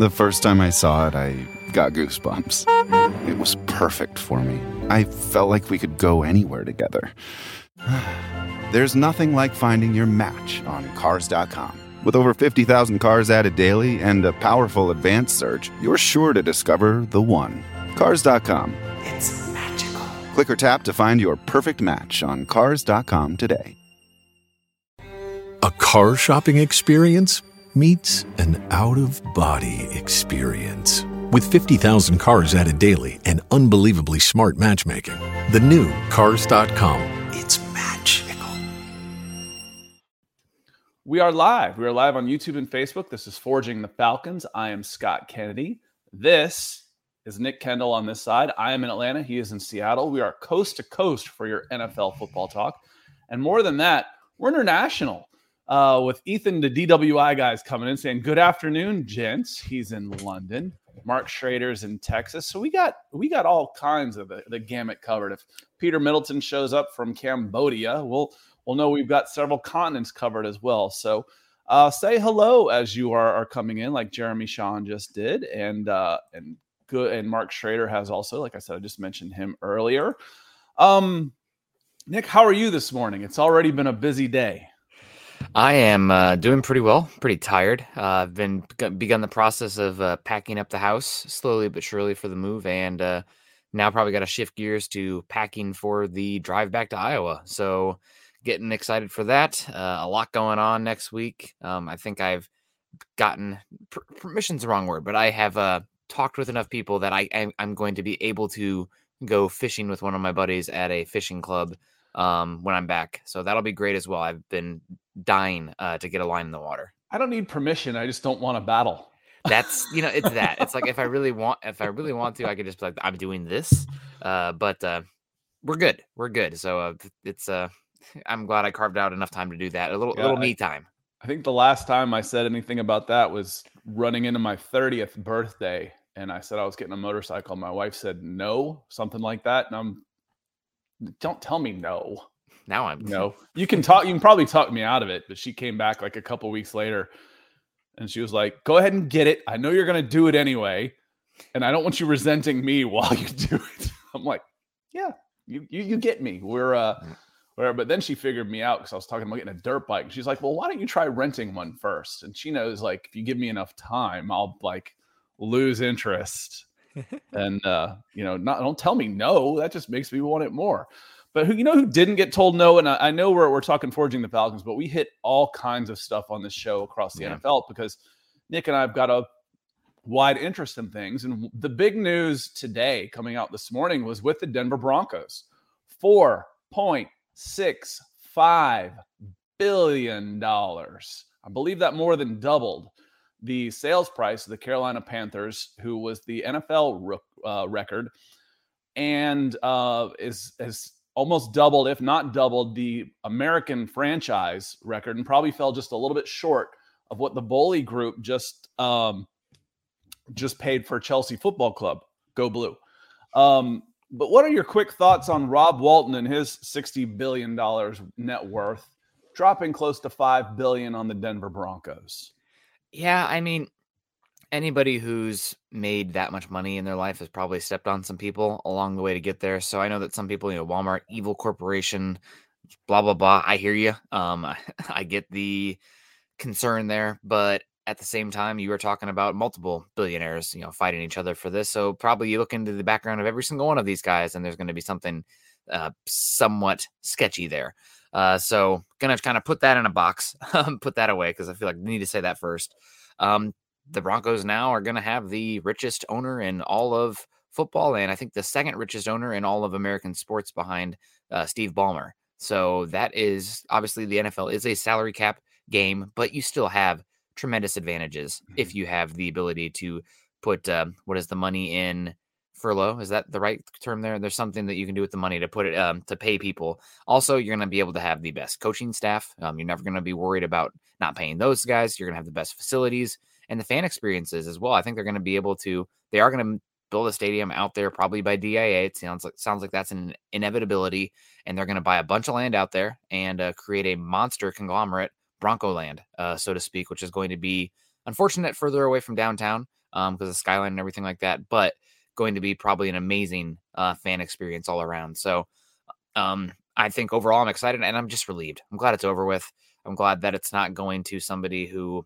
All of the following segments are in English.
The first time I saw it, I got goosebumps. It was perfect for me. I felt like we could go anywhere together. There's nothing like finding your match on Cars.com. With over 50,000 cars added daily and a powerful advanced search, you're sure to discover the one. Cars.com. It's magical. Click or tap to find your perfect match on Cars.com today. A car shopping experience meets an out of body experience. With 50,000 cars added daily and unbelievably smart matchmaking, the new Cars.com. It's magical. We are live. We are live on YouTube and Facebook. This is Forging the Falcons. I am Scott Kennedy. This is Nick Kendall on this side. I am in Atlanta. He is in Seattle. We are coast to coast for your NFL football talk. And more than that, we're international uh, with Ethan, the DWI guys coming in saying, Good afternoon, gents. He's in London. Mark Schrader's in Texas. So we got we got all kinds of the, the gamut covered. If Peter Middleton shows up from Cambodia, we'll we'll know we've got several continents covered as well. So uh, say hello as you are, are coming in, like Jeremy Sean just did, and uh, and good. And Mark Schrader has also, like I said, I just mentioned him earlier. Um, Nick, how are you this morning? It's already been a busy day. I am uh, doing pretty well. Pretty tired. Uh, I've been begun the process of uh, packing up the house slowly but surely for the move, and uh, now probably got to shift gears to packing for the drive back to Iowa. So, getting excited for that. Uh, a lot going on next week. Um, I think I've gotten per- permission's the wrong word, but I have uh, talked with enough people that I I'm going to be able to go fishing with one of my buddies at a fishing club um, when I'm back. So that'll be great as well. I've been dying uh, to get a line in the water. I don't need permission. I just don't want to battle. That's you know, it's that. It's like if I really want, if I really want to, I could just be like, I'm doing this. Uh, but uh, we're good. We're good. So uh, it's uh, I'm glad I carved out enough time to do that. A little, yeah, little I, me time. I think the last time I said anything about that was running into my 30th birthday, and I said I was getting a motorcycle. My wife said no, something like that, and I'm don't tell me no. Now I'm no. You can talk. You can probably talk me out of it. But she came back like a couple weeks later, and she was like, "Go ahead and get it. I know you're going to do it anyway, and I don't want you resenting me while you do it." I'm like, "Yeah, you you, you get me. We're uh." Mm. Whatever. But then she figured me out because I was talking about getting a dirt bike. She's like, "Well, why don't you try renting one first? And she knows, like, if you give me enough time, I'll like lose interest and uh, you know, not don't tell me no. That just makes me want it more. But who you know who didn't get told no? And I, I know we're we're talking forging the Falcons, but we hit all kinds of stuff on this show across the yeah. NFL because Nick and I have got a wide interest in things. And the big news today coming out this morning was with the Denver Broncos. Four point six five billion dollars. I believe that more than doubled the sales price of the Carolina Panthers, who was the NFL uh, record, and uh, is has almost doubled, if not doubled, the American franchise record, and probably fell just a little bit short of what the Boehly Group just um, just paid for Chelsea Football Club. Go Blue. Um, but what are your quick thoughts on Rob Walton and his sixty billion dollars net worth, dropping close to five billion on the Denver Broncos? Yeah, I mean, anybody who's made that much money in their life has probably stepped on some people along the way to get there. So I know that some people, you know, Walmart, evil corporation, blah blah blah. I hear you. Um, I get the concern there, but at the same time, you were talking about multiple billionaires, you know, fighting each other for this. So probably you look into the background of every single one of these guys, and there's going to be something uh, somewhat sketchy there. Uh, so gonna kind of put that in a box, put that away because I feel like I need to say that first. Um, the Broncos now are gonna have the richest owner in all of football, and I think the second richest owner in all of American sports behind uh, Steve Ballmer. So that is obviously the NFL is a salary cap game, but you still have tremendous advantages mm-hmm. if you have the ability to put um, what is the money in furlough is that the right term there? There's something that you can do with the money to put it um, to pay people. Also you're going to be able to have the best coaching staff um, you're never going to be worried about not paying those guys you're going to have the best facilities and the fan experiences as well i think they're going to be able to they are going to build a stadium out there probably by dia it sounds like sounds like that's an inevitability and they're going to buy a bunch of land out there and uh, create a monster conglomerate bronco land uh, so to speak which is going to be unfortunate further away from downtown um because of skyline and everything like that, but going to be probably an amazing uh, fan experience all around. So um I think overall I'm excited and I'm just relieved. I'm glad it's over with. I'm glad that it's not going to somebody who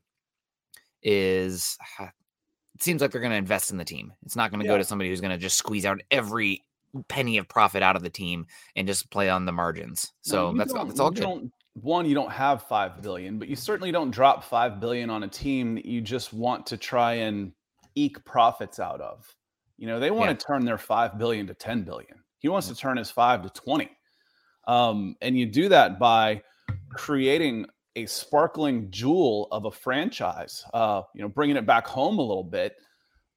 is it seems like they're going to invest in the team. It's not going to Yeah. go to somebody who's going to just squeeze out every penny of profit out of the team and just play on the margins. So you that's that's all good. don't- one, you don't have five billion, but you certainly don't drop five billion on a team that you just want to try and eke profits out of. You know, they want Yeah. to turn their five billion to ten billion. He wants to turn his five to twenty, um, and you do that by creating a sparkling jewel of a franchise. Uh, you know, bringing it back home a little bit.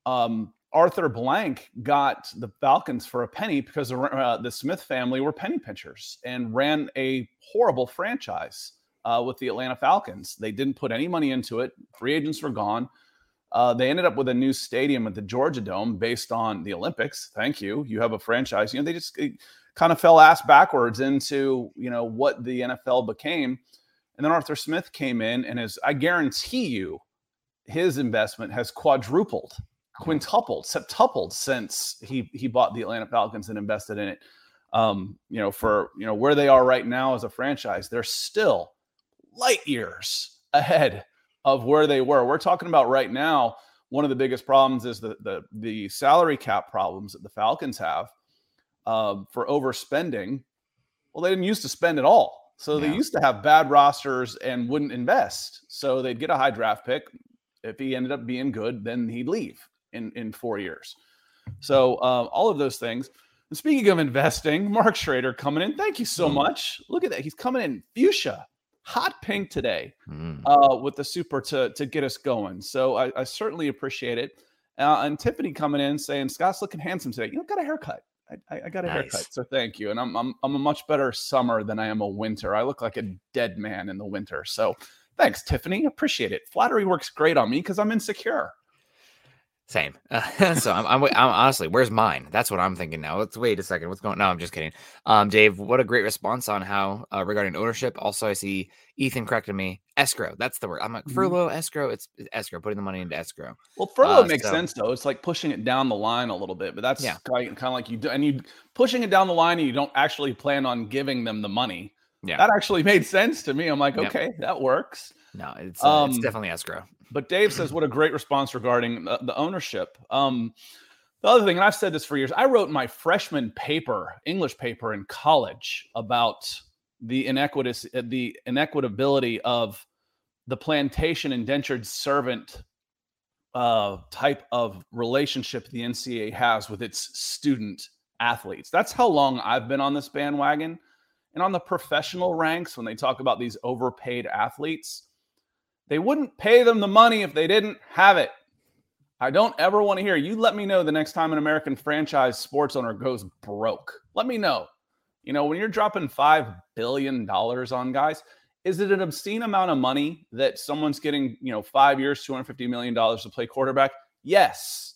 Um, Arthur Blank got the Falcons for a penny because the, uh, the Smith family were penny pinchers and ran a horrible franchise uh, with the Atlanta Falcons. They didn't put any money into it. Free agents were gone. Uh, they ended up with a new stadium at the Georgia Dome based on the Olympics. Thank you. You have a franchise. You know, they just kind of fell ass backwards into you know what the NFL became. And then Arthur Smith came in, and as I guarantee you, his investment has quadrupled quintupled, septupled since he he bought the Atlanta Falcons and invested in it. Um, you know, for you know where they are right now as a franchise, they're still light years ahead of where they were. We're talking about right now. One of the biggest problems is the the, the salary cap problems that the Falcons have um, for overspending. Well, they didn't used to spend at all. So they used to have bad rosters and wouldn't invest. So they'd get a high draft pick. If he ended up being good, then he'd leave in in four years. So uh, all of those things. And speaking of investing, Mark Schrader coming in. Thank you so Mm. much. Look at that. He's coming in fuchsia, hot pink today Mm. uh, with the super to to get us going. So I, I certainly appreciate it. Uh, and Tiffany coming in saying Scott's looking handsome today. You know, got a haircut. I, I, got a Nice. haircut, so thank you. And I'm, I'm I'm a much better summer than I am a winter. I look like a dead man in the winter. So thanks, Tiffany. Appreciate it. Flattery works great on me because I'm insecure. Same. so I'm, I'm, I'm honestly, where's mine? That's what I'm thinking now. Let's wait a second. What's going? No, I'm just kidding. Um, Dave, what a great response on how uh, regarding ownership. Also, I see Ethan corrected me. Escrow. That's the word. I'm like Mhm. furlough escrow. It's it's escrow. Putting the money into escrow. Well, furlough Uh, makes so- sense though. It's like pushing it down the line a little bit, but that's Yeah. kind of like you do, and you pushing it down the line, and you don't actually plan on giving them the money. Yeah. That actually made sense to me. I'm like, Yep. okay, that works. No, it's uh, it's Um, definitely escrow. But Dave says, what a great response regarding the, the ownership. Um, the other thing, and I've said this for years, I wrote my freshman paper, English paper in college about the inequities, uh, the inequitability of the plantation indentured servant uh, type of relationship the NCAA has with its student athletes. That's how long I've been on this bandwagon. And on the professional ranks, when they talk about these overpaid athletes, they wouldn't pay them the money if they didn't have it. I don't ever want to hear you let me know the next time an American franchise sports owner goes broke. Let me know. You know, when you're dropping 5 billion dollars on guys, is it an obscene amount of money that someone's getting, you know, 5 years, 250 million dollars to play quarterback? Yes.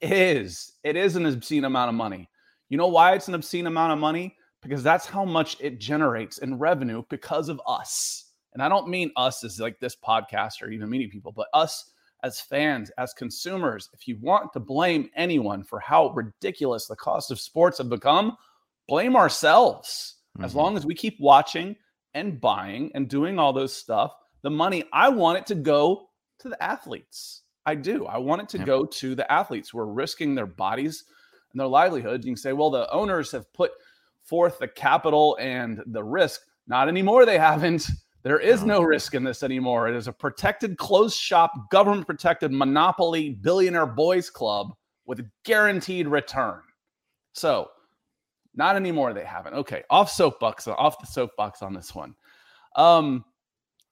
It is. It is an obscene amount of money. You know why it's an obscene amount of money? Because that's how much it generates in revenue because of us. And I don't mean us as like this podcast or even many people, but us as fans, as consumers. If you want to blame anyone for how ridiculous the cost of sports have become, blame ourselves. As Mhm. long as we keep watching and buying and doing all those stuff, the money I want it to go to the athletes. I do. I want it to Yep. go to the athletes who are risking their bodies and their livelihoods. You can say, well, the owners have put forth the capital and the risk. Not anymore. They haven't. There is No. risk in this anymore. It is a protected, closed shop, government protected monopoly billionaire boys club with guaranteed return. So, not anymore. They haven't. Okay, off soapbox, off the soapbox on this one. Um,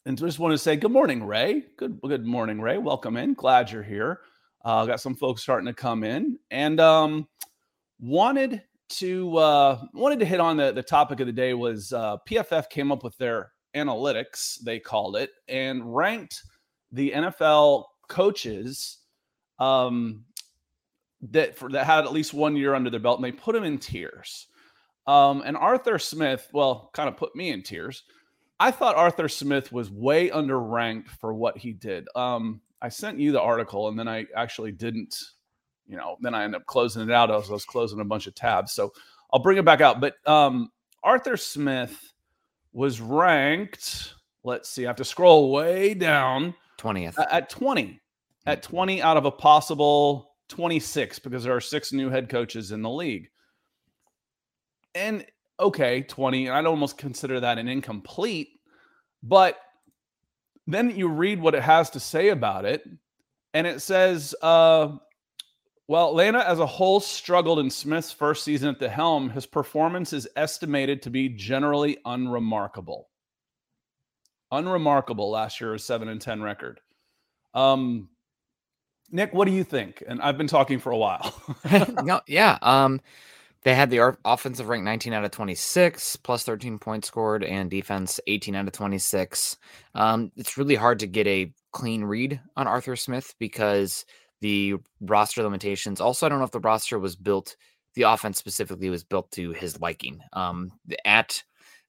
and just want to say good morning, Ray. Good, good morning, Ray. Welcome in. Glad you're here. Uh, got some folks starting to come in, and um, wanted to uh, wanted to hit on the the topic of the day was uh, PFF came up with their analytics they called it and ranked the NFL coaches um, that for that had at least one year under their belt, and they put them in tiers. Um, and Arthur Smith, well, kind of put me in tears. I thought Arthur Smith was way underranked for what he did. Um, I sent you the article and then I actually didn't, you know, then I ended up closing it out as I was closing a bunch of tabs. So I'll bring it back out. But um, Arthur Smith was ranked, let's see, I have to scroll way down 20th. at 20, at 20 out of a possible 26 because there are six new head coaches in the league. And okay, 20, I'd almost consider that an incomplete, but then you read what it has to say about it, and it says, uh, well, Atlanta as a whole struggled in Smith's first season at the helm. His performance is estimated to be generally unremarkable. Unremarkable last year's 7 and 10 record. Um, Nick, what do you think? And I've been talking for a while. no, yeah. Um, they had the offensive rank 19 out of 26, plus 13 points scored, and defense 18 out of 26. Um, it's really hard to get a clean read on Arthur Smith because the roster limitations. Also, I don't know if the roster was built, the offense specifically was built to his liking. Um, at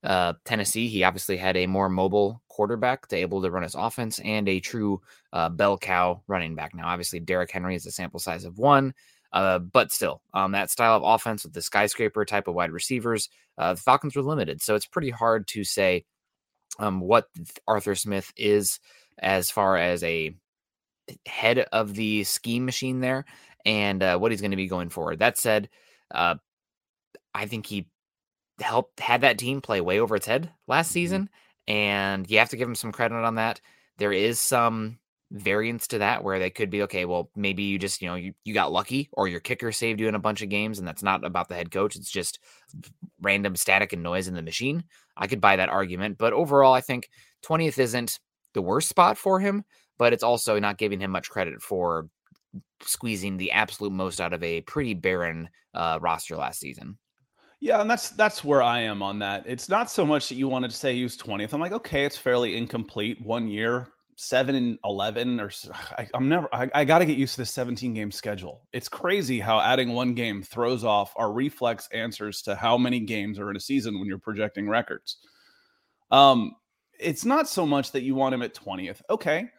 uh, Tennessee, he obviously had a more mobile quarterback to able to run his offense and a true uh, bell cow running back. Now, obviously, Derrick Henry is a sample size of one. Uh, but still, um, that style of offense with the skyscraper type of wide receivers, uh, the Falcons were limited. So it's pretty hard to say um, what Arthur Smith is as far as a head of the scheme machine there and uh, what he's going to be going forward. That said, uh, I think he helped had that team play way over its head last mm-hmm. season, and you have to give him some credit on that. There is some variance to that where they could be okay well maybe you just you know you, you got lucky or your kicker saved you in a bunch of games and that's not about the head coach it's just random static and noise in the machine i could buy that argument but overall i think 20th isn't the worst spot for him but it's also not giving him much credit for squeezing the absolute most out of a pretty barren uh, roster last season yeah, and that's that's where I am on that. It's not so much that you wanted to say he was 20th. I'm like, okay, it's fairly incomplete. One year, seven and 11 or I, am never I, I got to get used to the 17 game schedule it's crazy how adding one game throws off our reflex answers to how many games are in a season when you're projecting records um it's not so much that you want him at 20th okay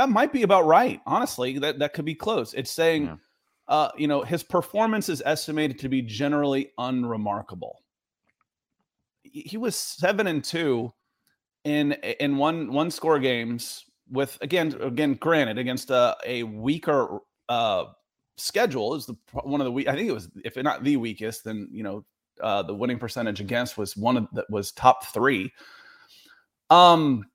that might be about right honestly that that could be close it's saying yeah. uh you know his performance is estimated to be generally unremarkable he was seven and two in in one one score games with again again granted against a, a weaker uh, schedule is the one of the week I think it was if not the weakest, then you know uh, the winning percentage against was one of that was top three. Um,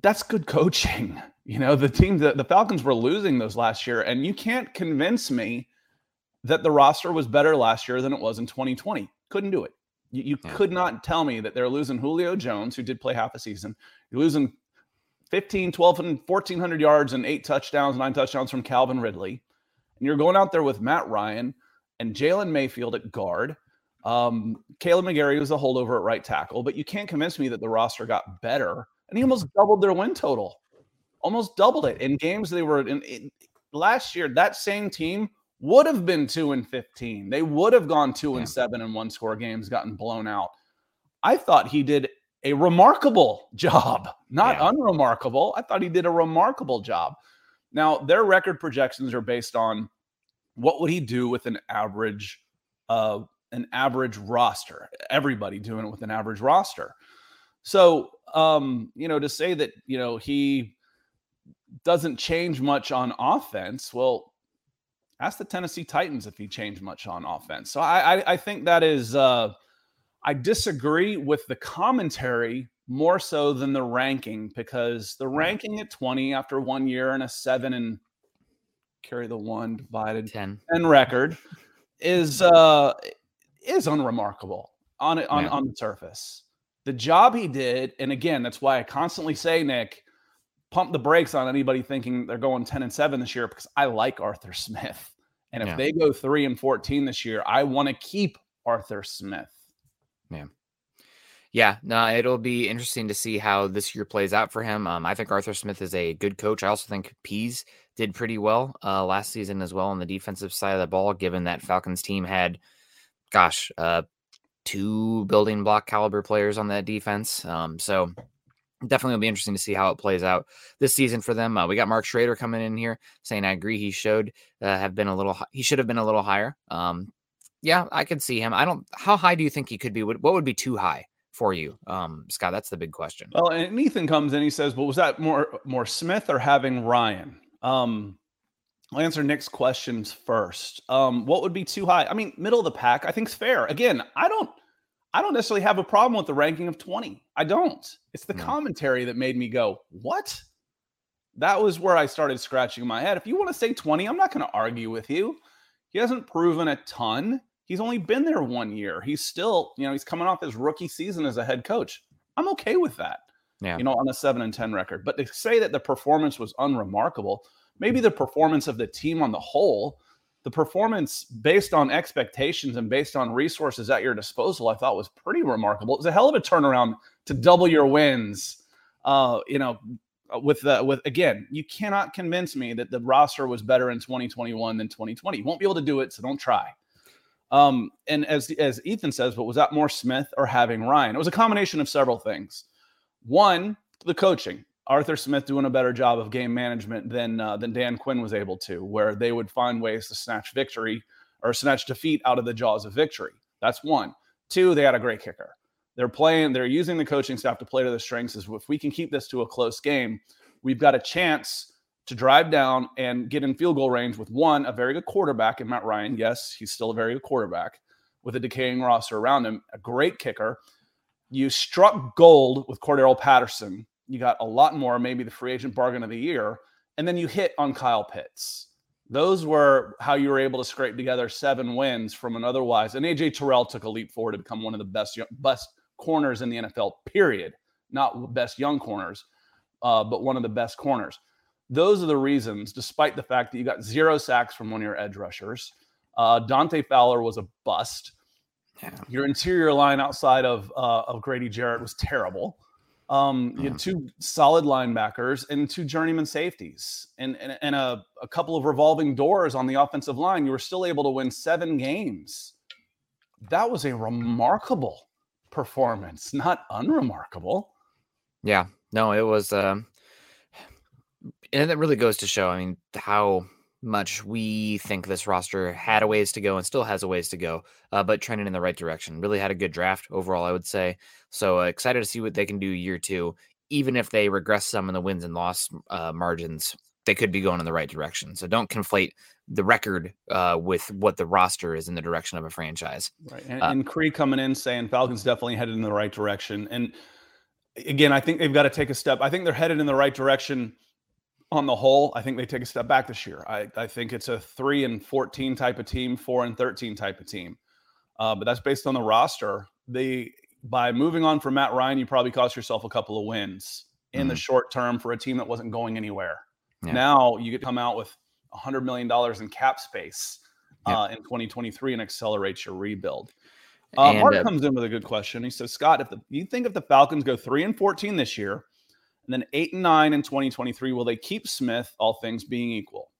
that's good coaching. You know the team the, the Falcons were losing those last year, and you can't convince me that the roster was better last year than it was in 2020. Couldn't do it. You, you yeah. could not tell me that they're losing Julio Jones, who did play half a season. You're losing 15, 12, and 1,400 yards and eight touchdowns, nine touchdowns from Calvin Ridley. And you're going out there with Matt Ryan and Jalen Mayfield at guard. Um, Kaleb McGary was a holdover at right tackle, but you can't convince me that the roster got better. And he almost doubled their win total, almost doubled it in games they were in, last year. That same team would have been two and 15. They would have gone two yeah. and seven in one score games, gotten blown out. I thought he did a remarkable job, not yeah. unremarkable. I thought he did a remarkable job. Now, their record projections are based on what would he do with an average uh an average roster. Everybody doing it with an average roster. So, um, you know, to say that, you know, he doesn't change much on offense, well, ask the Tennessee Titans if he changed much on offense. So I I, I think that is uh I disagree with the commentary more so than the ranking because the ranking at 20 after one year and a seven and carry the one divided 10 and record is uh is unremarkable on it on, on the surface. The job he did, and again, that's why I constantly say, Nick, pump the brakes on anybody thinking they're going 10 and 7 this year because I like Arthur Smith. And if yeah. they go 3 and 14 this year, I want to keep Arthur Smith. Man. Yeah, no, it'll be interesting to see how this year plays out for him. Um, I think Arthur Smith is a good coach. I also think Pees did pretty well uh, last season as well on the defensive side of the ball, given that Falcons team had, gosh, uh, two building block caliber players on that defense. Um, so definitely will be interesting to see how it plays out this season for them. Uh, we got Mark Schrader coming in here saying, I agree. He showed uh, have been a little, he should have been a little higher. Um, yeah, I could see him. I don't, how high do you think he could be? What, what would be too high for you? Um, Scott, that's the big question. Well, and Ethan comes in, he says, "Well, was that more, more Smith or having Ryan? Um, I'll answer Nick's questions first. Um, what would be too high? I mean, middle of the pack, I think is fair. Again, I don't, I don't necessarily have a problem with the ranking of 20. I don't. It's the no. commentary that made me go, what? That was where I started scratching my head. If you want to say 20, I'm not going to argue with you. He hasn't proven a ton. He's only been there one year. He's still, you know, he's coming off his rookie season as a head coach. I'm okay with that. Yeah. You know, on a 7 and 10 record. But to say that the performance was unremarkable, maybe the performance of the team on the whole the performance based on expectations and based on resources at your disposal, I thought was pretty remarkable. It was a hell of a turnaround to double your wins. Uh, you know, with the with again, you cannot convince me that the roster was better in 2021 than 2020. You won't be able to do it, so don't try. Um, and as as Ethan says, but was that more Smith or having Ryan? It was a combination of several things. One, the coaching. Arthur Smith doing a better job of game management than uh, than Dan Quinn was able to, where they would find ways to snatch victory or snatch defeat out of the jaws of victory. That's one. Two, they had a great kicker. They're playing, they're using the coaching staff to play to their strengths. Is if we can keep this to a close game, we've got a chance to drive down and get in field goal range with one, a very good quarterback in Matt Ryan. Yes, he's still a very good quarterback with a decaying roster around him, a great kicker. You struck gold with Cordarrelle Patterson you got a lot more, maybe the free agent bargain of the year, and then you hit on Kyle Pitts. Those were how you were able to scrape together seven wins from an otherwise. And AJ Terrell took a leap forward to become one of the best best corners in the NFL. Period. Not best young corners, uh, but one of the best corners. Those are the reasons, despite the fact that you got zero sacks from one of your edge rushers. Uh, Dante Fowler was a bust. Your interior line outside of uh, of Grady Jarrett was terrible. Um, you had two solid linebackers and two journeyman safeties and, and, and a, a couple of revolving doors on the offensive line. You were still able to win seven games. That was a remarkable performance, not unremarkable. Yeah, no, it was. Um, and it really goes to show, I mean, how much we think this roster had a ways to go and still has a ways to go, uh, but trending in the right direction. Really had a good draft overall, I would say. So uh, excited to see what they can do year two. Even if they regress some in the wins and loss uh, margins, they could be going in the right direction. So don't conflate the record uh, with what the roster is in the direction of a franchise. Right. And, uh, and Cree coming in saying Falcons definitely headed in the right direction. And again, I think they've got to take a step. I think they're headed in the right direction on the whole, I think they take a step back this year. I, I think it's a three and 14 type of team, four and 13 type of team. Uh, but that's based on the roster. They, by moving on from Matt Ryan, you probably cost yourself a couple of wins in mm-hmm. the short term for a team that wasn't going anywhere. Yeah. Now you get to come out with $100 million in cap space uh, in 2023 and accelerate your rebuild. Uh, Mark uh, comes in with a good question. He says, Scott, if the, you think if the Falcons go three and 14 this year, and then eight and nine in 2023. Will they keep Smith, all things being equal?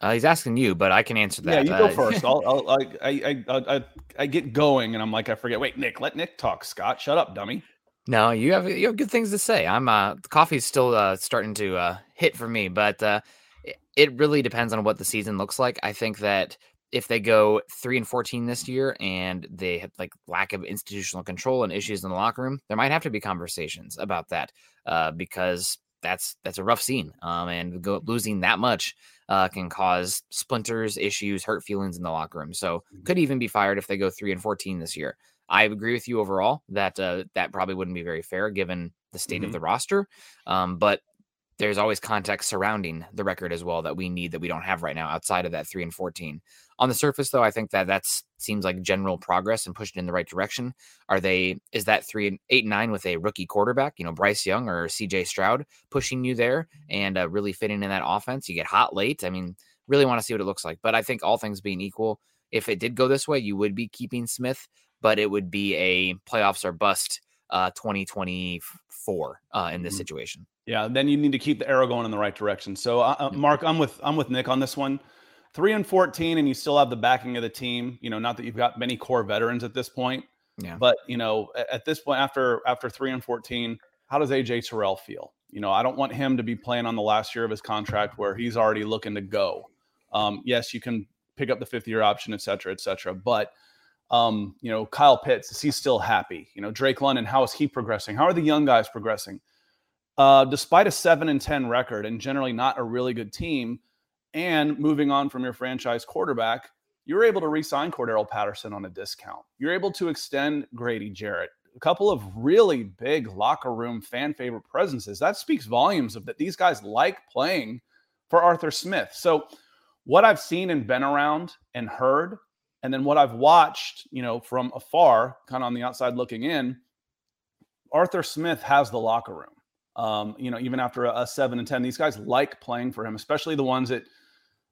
Uh, he's asking you, but I can answer that. Yeah, you uh, go first. I'll, I'll, I, I, I, I, I get going, and I'm like, I forget. Wait, Nick, let Nick talk. Scott, shut up, dummy. No, you have you have good things to say. I'm uh, the coffee's still uh, starting to uh, hit for me, but uh, it really depends on what the season looks like. I think that if they go three and 14 this year and they have like lack of institutional control and issues in the locker room, there might have to be conversations about that uh, because that's that's a rough scene. Um, and go, losing that much uh, can cause splinters, issues, hurt feelings in the locker room. So mm-hmm. could even be fired if they go three and 14 this year. I agree with you overall that uh, that probably wouldn't be very fair given the state mm-hmm. of the roster. Um, but there's always context surrounding the record as well that we need that we don't have right now outside of that 3 and 14. On the surface though, I think that that seems like general progress and pushing in the right direction. Are they is that 3 and 8 and 9 with a rookie quarterback, you know, Bryce Young or CJ Stroud pushing you there and uh, really fitting in that offense? You get hot late. I mean, really want to see what it looks like. But I think all things being equal, if it did go this way, you would be keeping Smith, but it would be a playoffs or bust uh 2024 uh in this mm-hmm. situation. Yeah, then you need to keep the arrow going in the right direction. So, uh, uh Mark, I'm with I'm with Nick on this one. Three and fourteen, and you still have the backing of the team. You know, not that you've got many core veterans at this point, Yeah. But you know, at this point, after after three and fourteen, how does AJ Terrell feel? You know, I don't want him to be playing on the last year of his contract where he's already looking to go. Um, yes, you can pick up the fifth year option, et cetera, et cetera. But um, you know, Kyle Pitts, is he still happy? You know, Drake London, how is he progressing? How are the young guys progressing? Uh, despite a seven and ten record and generally not a really good team, and moving on from your franchise quarterback, you're able to re-sign Cordarrelle Patterson on a discount. You're able to extend Grady Jarrett. A couple of really big locker room fan favorite presences. That speaks volumes of that these guys like playing for Arthur Smith. So what I've seen and been around and heard, and then what I've watched, you know, from afar, kind of on the outside looking in, Arthur Smith has the locker room. Um, you know, even after a, a seven and ten, these guys like playing for him, especially the ones that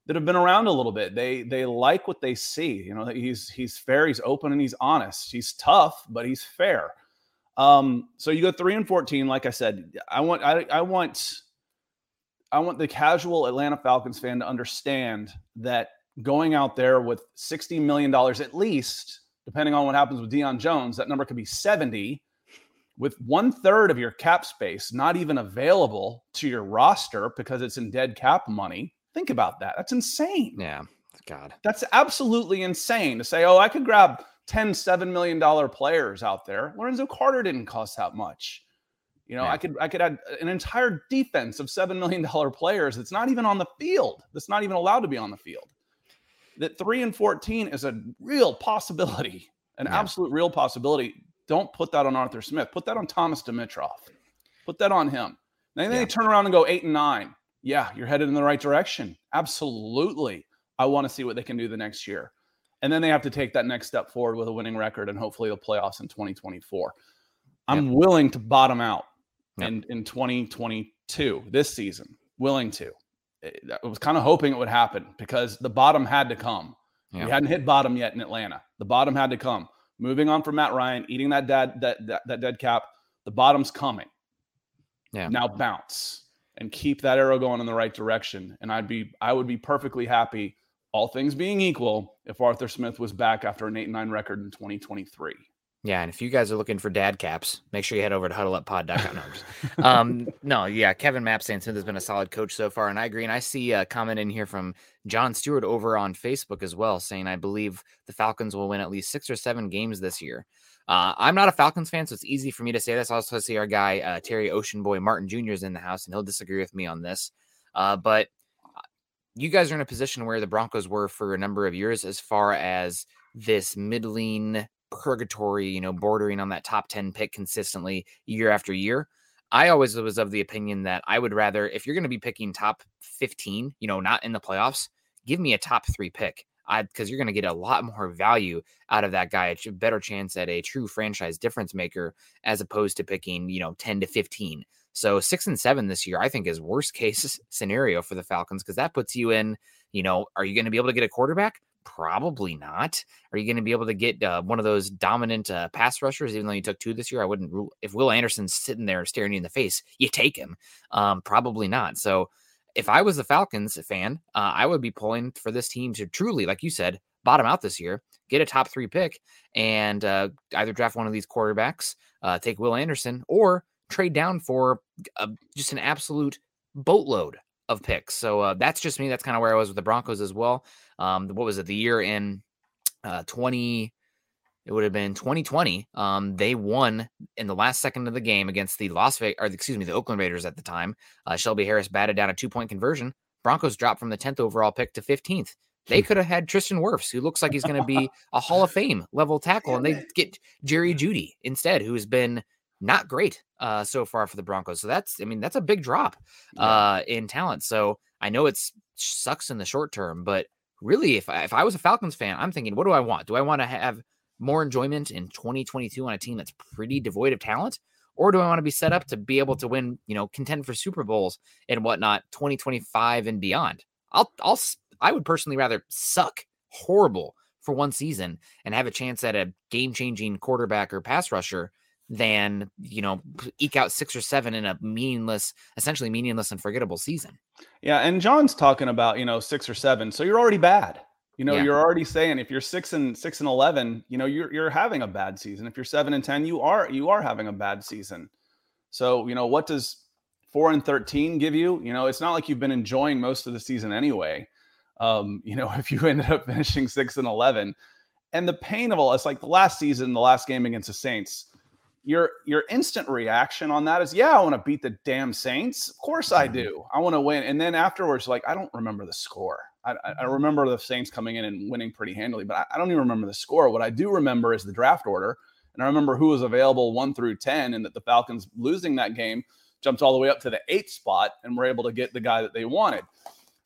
that have been around a little bit. They they like what they see. You know, he's he's fair, he's open, and he's honest. He's tough, but he's fair. Um, so you go three and fourteen. Like I said, I want I, I want I want the casual Atlanta Falcons fan to understand that going out there with sixty million dollars at least, depending on what happens with Deion Jones, that number could be seventy. With one third of your cap space not even available to your roster because it's in dead cap money, Think about that. That's insane. Yeah. God. That's absolutely insane to say, oh, I could grab 10, $7 million players out there. Lorenzo Carter didn't cost that much. You know, Yeah. I could I could add an entire defense of $7 million players that's not even on the field, that's not even allowed to be on the field. That three and 14 is a real possibility, an Yeah. absolute real possibility. Don't put that on Arthur Smith. Put that on Thomas Dimitroff. Put that on him. And Then Yeah. they turn around and go eight and nine. Yeah, you're headed in the right direction. Absolutely. I want to see what they can do the next year. And then they have to take that next step forward with a winning record and hopefully the playoffs in 2024. I'm willing to bottom out Yep. in, in 2022, this season. Willing to. Eh, I was kind of hoping it would happen because the bottom had to come. Yeah. We hadn't hit bottom yet in Atlanta. The bottom had to come. Moving on from Matt Ryan, eating that dead that, that, that dead cap, the bottom's coming. Yeah. Now bounce and keep that arrow going in the right direction. And I'd be I would be perfectly happy, all things being equal, if Arthur Smith was back after an eight and nine record in 2023. Yeah, and if you guys are looking for dad caps, make sure you head over to huddleuppod.com. No, um, no, yeah, Kevin Mapp saying Smith has been a solid coach so far, and I agree. And I see a comment in here from John Stewart over on Facebook as well, saying I believe the Falcons will win at least six or seven games this year. Uh, I'm not a Falcons fan, so it's easy for me to say this. I also see our guy uh, Terry Ocean Boy Martin Jr. is in the house, and he'll disagree with me on this. Uh, but uh, you guys are in a position where the Broncos were for a number of years, as far as this middling purgatory, you know, bordering on that top 10 pick consistently year after year. I always was of the opinion that I would rather, if you're going to be picking top 15, you know, not in the playoffs, give me a top three pick. I because you're going to get a lot more value out of that guy, a better chance at a true franchise difference maker as opposed to picking, you know, 10 to 15. So six and seven this year, I think is worst case scenario for the Falcons because that puts you in, you know, are you going to be able to get a quarterback? Probably not. Are you going to be able to get uh, one of those dominant uh, pass rushers? Even though you took two this year, I wouldn't rule. If Will Anderson's sitting there staring you in the face, you take him. Um, probably not. So if I was a Falcons fan, uh, I would be pulling for this team to truly, like you said, bottom out this year, get a top three pick, and uh, either draft one of these quarterbacks, uh, take Will Anderson, or trade down for uh, just an absolute boatload of picks. So uh, that's just me. That's kind of where I was with the Broncos as well. Um, what was it? The year in uh, 20, it would have been 2020. Um, they won in the last second of the game against the Las Vegas, or excuse me, the Oakland Raiders at the time. Uh, Shelby Harris batted down a two point conversion. Broncos dropped from the 10th overall pick to 15th. They could have had Tristan Wirfs, who looks like he's going to be a Hall of Fame level tackle, and they get Jerry Jeudy instead, who has been not great uh, so far for the Broncos. So that's, I mean, that's a big drop uh, in talent. So I know it's sucks in the short term, but really, if I, if I was a Falcons fan, I'm thinking, what do I want? Do I want to have more enjoyment in 2022 on a team that's pretty devoid of talent? Or do I want to be set up to be able to win, you know, contend for Super Bowls and whatnot 2025 and beyond? I'll, I'll, I would personally rather suck horrible for one season and have a chance at a game changing quarterback or pass rusher than, you know, eke out six or seven in a meaningless, essentially meaningless and forgettable season. Yeah, and John's talking about, you know, six or seven. So you're already bad. You know, Yeah. you're already saying if you're six and six and eleven, you know, you're you're having a bad season. If you're seven and ten, you are you are having a bad season. So, you know, what does four and thirteen give you? You know, it's not like you've been enjoying most of the season anyway. Um, you know, if you ended up finishing six and eleven, and the pain of all it's like the last season, the last game against the Saints, your your instant reaction on that is, yeah, I want to beat the damn Saints. Of course I do. I want to win. And then afterwards, like I don't remember the score. I, I- I remember the Saints coming in and winning pretty handily, but I, I don't even remember the score. What I do remember is the draft order, and I remember who was available one through ten, and that the Falcons losing that game jumped all the way up to the eighth spot and were able to get the guy that they wanted.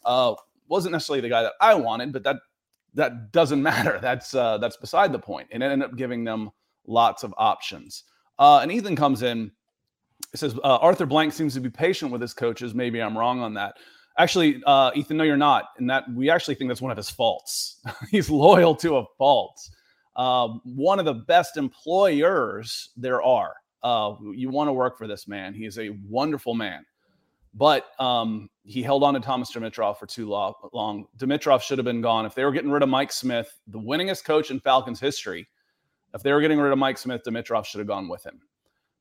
Uh, wasn't necessarily the guy that I wanted, but that that doesn't matter. That's uh, that's beside the. And it ended up giving them lots of options. Uh, and Ethan comes in. It says uh, Arthur Blank seems to be patient with his coaches. Maybe I'm wrong on that. Actually, uh, Ethan, no, you're not. And that we actually think that's one of his faults. He's loyal to a fault. Um, one of the best employers there are. Uh, you want to work for this man. He is a wonderful man but um, he held on to Thomas Dimitroff for too long. Dimitroff should have been gone. If they were getting rid of Mike Smith, the winningest coach in Falcons history, if they were getting rid of Mike Smith, Dimitroff should have gone with him.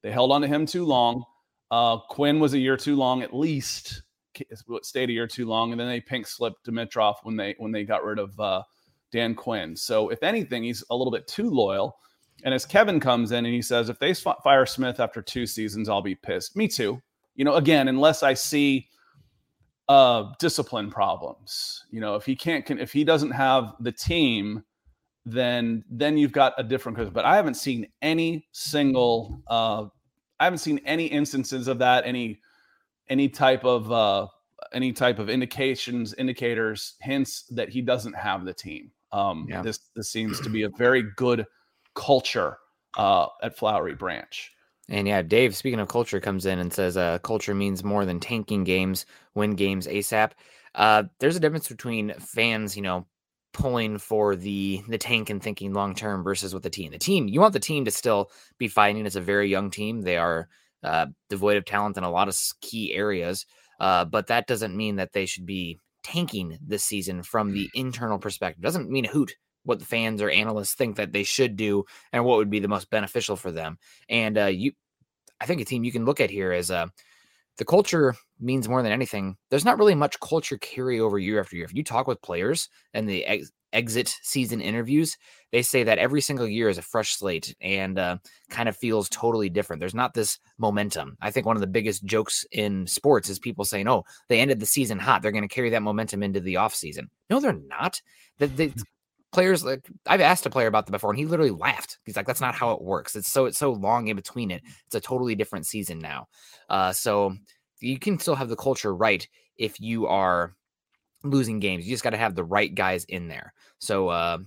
They held on to him too long. Uh, Quinn was a year too long, at least stayed a year too long, and then they pink slipped Dimitroff when they when they got rid of uh, Dan Quinn. So if anything, he's a little bit too loyal. And as Kevin comes in and he says, if they fire Smith after two seasons, I'll be pissed. Me too you know again unless i see uh discipline problems you know if he can't can, if he doesn't have the team then then you've got a different cause but i haven't seen any single uh i haven't seen any instances of that any any type of uh any type of indications indicators hints that he doesn't have the team um Yeah. this this seems to be a very good culture uh at flowery branch And yeah, Dave, speaking of culture, comes in and says uh, culture means more than tanking games, win games ASAP. Uh, there's a difference between fans, you know, pulling for the the tank and thinking long term versus with the team. The team, you want the team to still be fighting. It's a very young team. They are uh, devoid of talent in a lot of key areas, uh, but that doesn't mean that they should be tanking this season from the internal perspective. Doesn't mean a hoot what the fans or analysts think that they should do and what would be the most beneficial for them. And uh, you, I think a team you can look at here is uh, the culture means more than anything. There's not really much culture carryover year after year. If you talk with players and the ex- exit season interviews, they say that every single year is a fresh slate and uh, kind of feels totally different. There's not this momentum. I think one of the biggest jokes in sports is people saying, "Oh, they ended the season hot. They're going to carry that momentum into the off season." No, they're not. That they, players like I've asked a player about that before, and he literally laughed. He's like, "That's not how it works. It's so it's so long in between it. It's a totally different season now." Uh, so you can still have the culture right if you are losing games. You just got to have the right guys in there. So uh,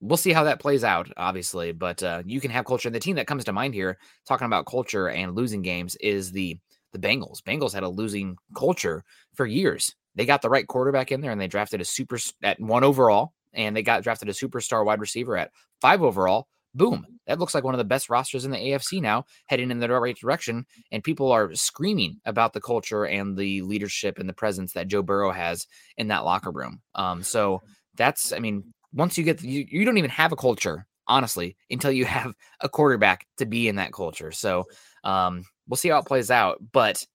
we'll see how that plays out, obviously. But uh, you can have culture. And the team that comes to mind here, talking about culture and losing games, is the the Bengals. Bengals had a losing culture for years. They got the right quarterback in there, and they drafted a super at one overall, and they got drafted a superstar wide receiver at five overall. Boom! That looks like one of the best rosters in the AFC now, heading in the right direction. And people are screaming about the culture and the leadership and the presence that Joe Burrow has in that locker room. Um, so that's, I mean, once you get, you, you don't even have a culture, honestly, until you have a quarterback to be in that culture. So um, we'll see how it plays out. But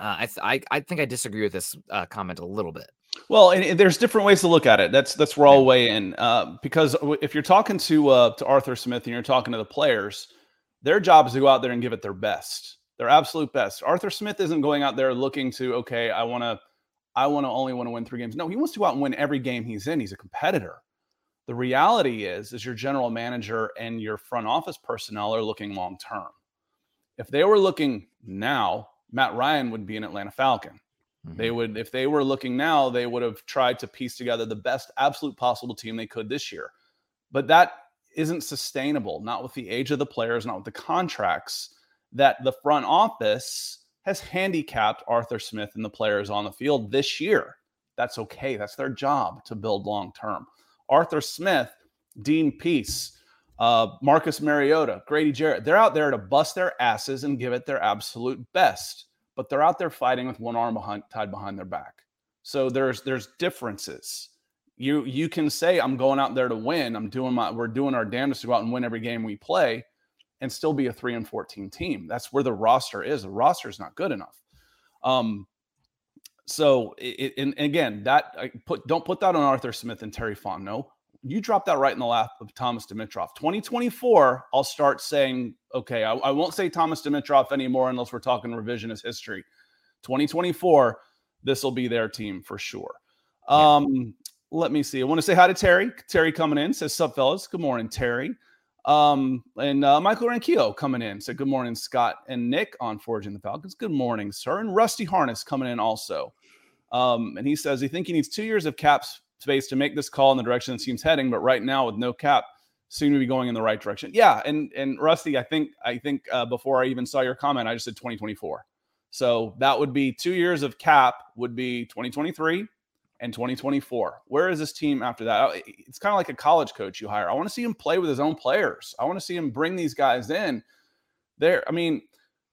uh, I, th- I, I think I disagree with this uh, comment a little bit. Well, and, and there's different ways to look at it. That's that's where I'll weigh in uh, because if you're talking to uh, to Arthur Smith and you're talking to the players, their job is to go out there and give it their best, their absolute best. Arthur Smith isn't going out there looking to okay, I want to, I want to only want to win three games. No, he wants to go out and win every game he's in. He's a competitor. The reality is, is your general manager and your front office personnel are looking long term. If they were looking now, Matt Ryan would be an Atlanta Falcon. They would, if they were looking now, they would have tried to piece together the best absolute possible team they could this year. But that isn't sustainable, not with the age of the players, not with the contracts that the front office has handicapped Arthur Smith and the players on the field this year. That's okay. That's their job to build long term. Arthur Smith, Dean Pees, uh, Marcus Mariota, Grady Jarrett, they're out there to bust their asses and give it their absolute best but they're out there fighting with one arm behind, tied behind their back. So there's there's differences. You you can say I'm going out there to win. I'm doing my we're doing our damnedest to go out and win every game we play and still be a 3 and 14 team. That's where the roster is. The roster is not good enough. Um so it, and again, that I put don't put that on Arthur Smith and Terry Fontenot. You drop that right in the lap of Thomas Dimitroff. 2024, I'll start saying, okay, I, I won't say Thomas Dimitroff anymore unless we're talking revisionist history. 2024, this will be their team for sure. Um, let me see. I want to say hi to Terry. Terry coming in says, Sup, fellas. Good morning, Terry. Um, and uh, Michael Ranquillo coming in said, Good morning, Scott and Nick on Forging the Falcons. Good morning, sir. And Rusty Harness coming in also. Um, and he says he think he needs two years of cap space to make this call in the direction the team's heading, but right now with no cap, soon to be going in the right direction. Yeah, and and Rusty, I think I think uh, before I even saw your comment, I just said 2024. So that would be two years of cap would be 2023 and 2024. Where is this team after that? It's kind of like a college coach you hire. I want to see him play with his own players. I want to see him bring these guys in. There, I mean,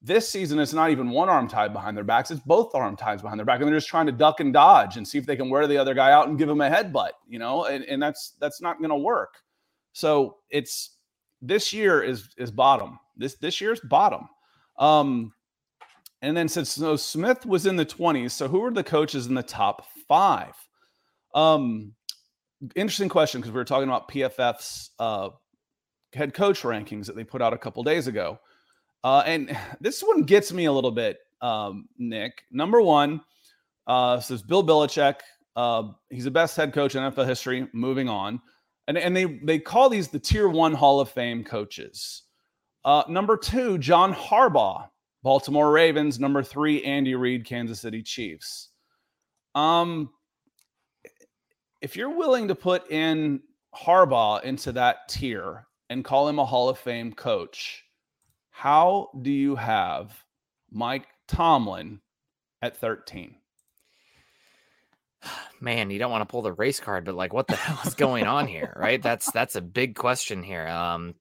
this season it's not even one arm tied behind their backs; it's both arm ties behind their back, and they're just trying to duck and dodge and see if they can wear the other guy out and give him a headbutt. You know, and, and that's that's not going to work. So it's this year is is bottom. This this year's bottom. Um, and then since so Smith was in the 20s, so who were the coaches in the top five? Um, interesting question because we were talking about PFF's uh, head coach rankings that they put out a couple days ago. Uh, and this one gets me a little bit, um, Nick. Number one uh, says Bill Belichick. Uh, he's the best head coach in NFL history. Moving on, and and they they call these the Tier One Hall of Fame coaches. Uh, number two, John Harbaugh. Baltimore Ravens, number three, Andy Reid, Kansas City Chiefs. Um, if you're willing to put in Harbaugh into that tier and call him a Hall of Fame coach, how do you have Mike Tomlin at 13? Man, you don't want to pull the race card, but like, what the hell is going on here, right? That's that's a big question here. Um,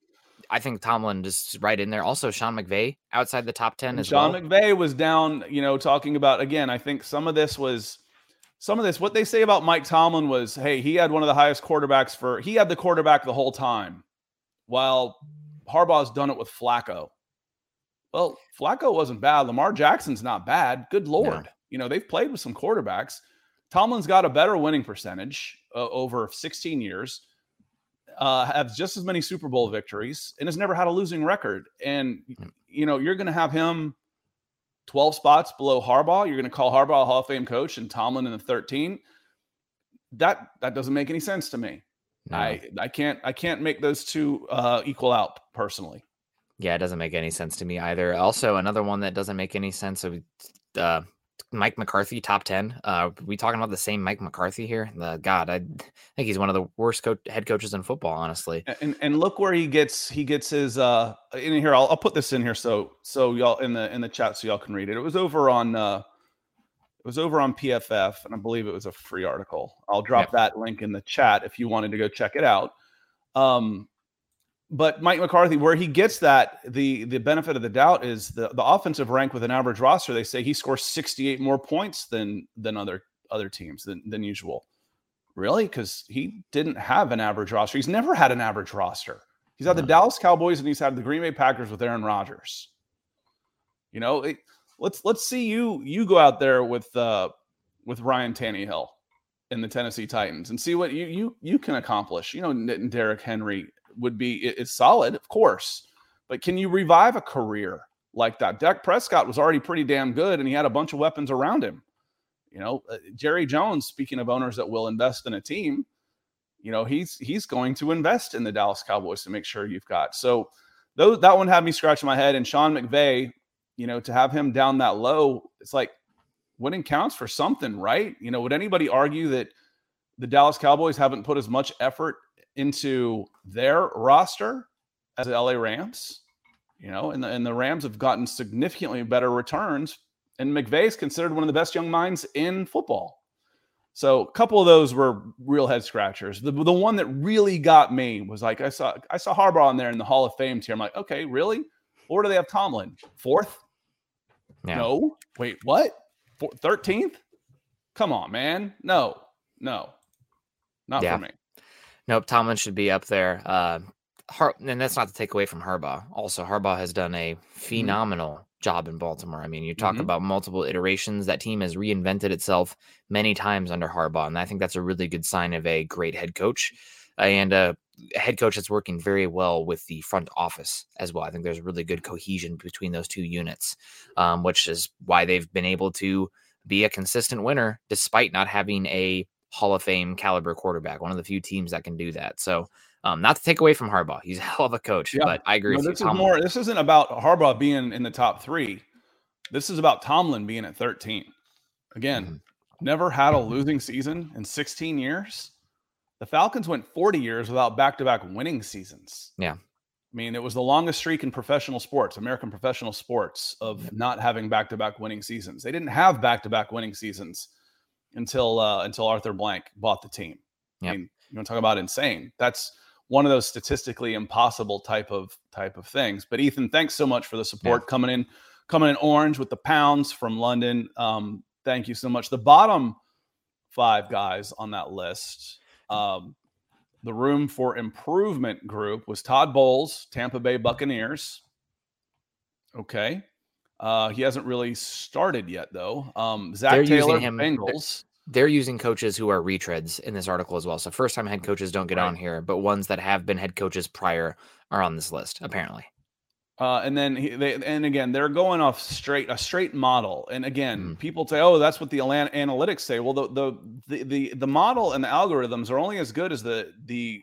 I think Tomlin just right in there. Also, Sean McVay outside the top 10 as Sean well. McVay was down, you know, talking about again. I think some of this was some of this. What they say about Mike Tomlin was, hey, he had one of the highest quarterbacks for he had the quarterback the whole time, while Harbaugh's done it with Flacco. Well, Flacco wasn't bad. Lamar Jackson's not bad. Good lord, No. you know they've played with some quarterbacks. Tomlin's got a better winning percentage uh, over 16 years uh, has just as many Super Bowl victories and has never had a losing record. And you know, you're going to have him 12 spots below Harbaugh. You're going to call Harbaugh a Hall of Fame coach and Tomlin in the 13. That that doesn't make any sense to me. No. I I can't I can't make those two uh, equal out personally. Yeah, it doesn't make any sense to me either. Also, another one that doesn't make any sense. of uh, Mike McCarthy, top ten. Uh, we talking about the same Mike McCarthy here? The God, I think he's one of the worst co- head coaches in football. Honestly, And and look where he gets he gets his uh in here. I'll, I'll put this in here so so y'all in the in the chat so y'all can read it. It was over on uh it was over on PFF and I believe it was a free article. I'll drop Yep. that link in the chat if you wanted to go check it out. Um but Mike McCarthy, where he gets that, the the benefit of the doubt is the the offensive rank with an average roster. They say he scores 68 more points than than other other teams than than usual. Really? Because he didn't have an average roster. He's never had an average roster. He's had the Dallas Cowboys and he's had the Green Bay Packers with Aaron Rodgers. You know, it, let's let's see you you go out there with uh with Ryan Tannehill in the Tennessee Titans and see what you you you can accomplish. You know, Derrick Henry would be is solid, of course, but can you revive a career like that? Dak Prescott was already pretty damn good, and he had a bunch of weapons around him. You know, uh, Jerry Jones. Speaking of owners that will invest in a team, you know he's he's going to invest in the Dallas Cowboys to make sure you've got. So those that one had me scratching my head. And Sean McVay, you know, to have him down that low, it's like winning counts for something, right? You know, would anybody argue that the Dallas Cowboys haven't put as much effort into their roster as the LA Rams? You know, and the, and the Rams have gotten significantly better returns. And McVay is considered one of the best young minds in football. So a couple of those were real head scratchers. The, the one that really got me was like I saw I saw Harbaugh in there in the Hall of Fame tier. I'm like, okay, really? Or do they have Tomlin? Fourth? yeah. No. Wait, what? Thirteenth? Come on, man. No, no. Not Yeah. for me. Nope, Tomlin should be up there. Uh, Har- and that's not to take away from Harbaugh. Also, Harbaugh has done a phenomenal job in Baltimore. I mean, you talk Mhm. about multiple iterations. That team has reinvented itself many times under Harbaugh, and I think that's a really good sign of a great head coach and a head coach that's working very well with the front office as well. I think there's really good cohesion between those two units, um, which is why they've been able to be a consistent winner despite not having a Hall of Fame caliber quarterback. One of the few teams that can do that. So, um, not to take away from Harbaugh, he's a hell of a coach. Yeah. But I agree No, with you. this is Tomlin- more. This isn't about Harbaugh being in the top three. This is about Tomlin being at 13. Again, Mm-hmm. never had a losing season in 16 years. The Falcons went 40 years without back-to-back winning seasons. Yeah. I mean, it was the longest streak in professional sports, American professional sports, of not having back-to-back winning seasons. They didn't have back-to-back winning seasons until uh, until Arthur Blank bought the team. Yep. I mean, you want to talk about insane? That's one of those statistically impossible type of type of things. But Ethan, thanks so much for the support coming in, coming in orange with the pounds from London. Um, thank you so much. The bottom five guys on that list, um, the room for improvement group was Todd Bowles, Tampa Bay Buccaneers. Okay. Uh, he hasn't really started yet, though. Um, Zac They're using Taylor, him- Bengals. they're using coaches who are retreads in this article as well. So first time head coaches don't get Right. on here, but ones that have been head coaches prior are on this list, apparently. Uh, and then he, they, and again, they're going off straight a straight model. And again, Mm. people say, "Oh, that's what the analytics say." Well, the, the the the the model and the algorithms are only as good as the the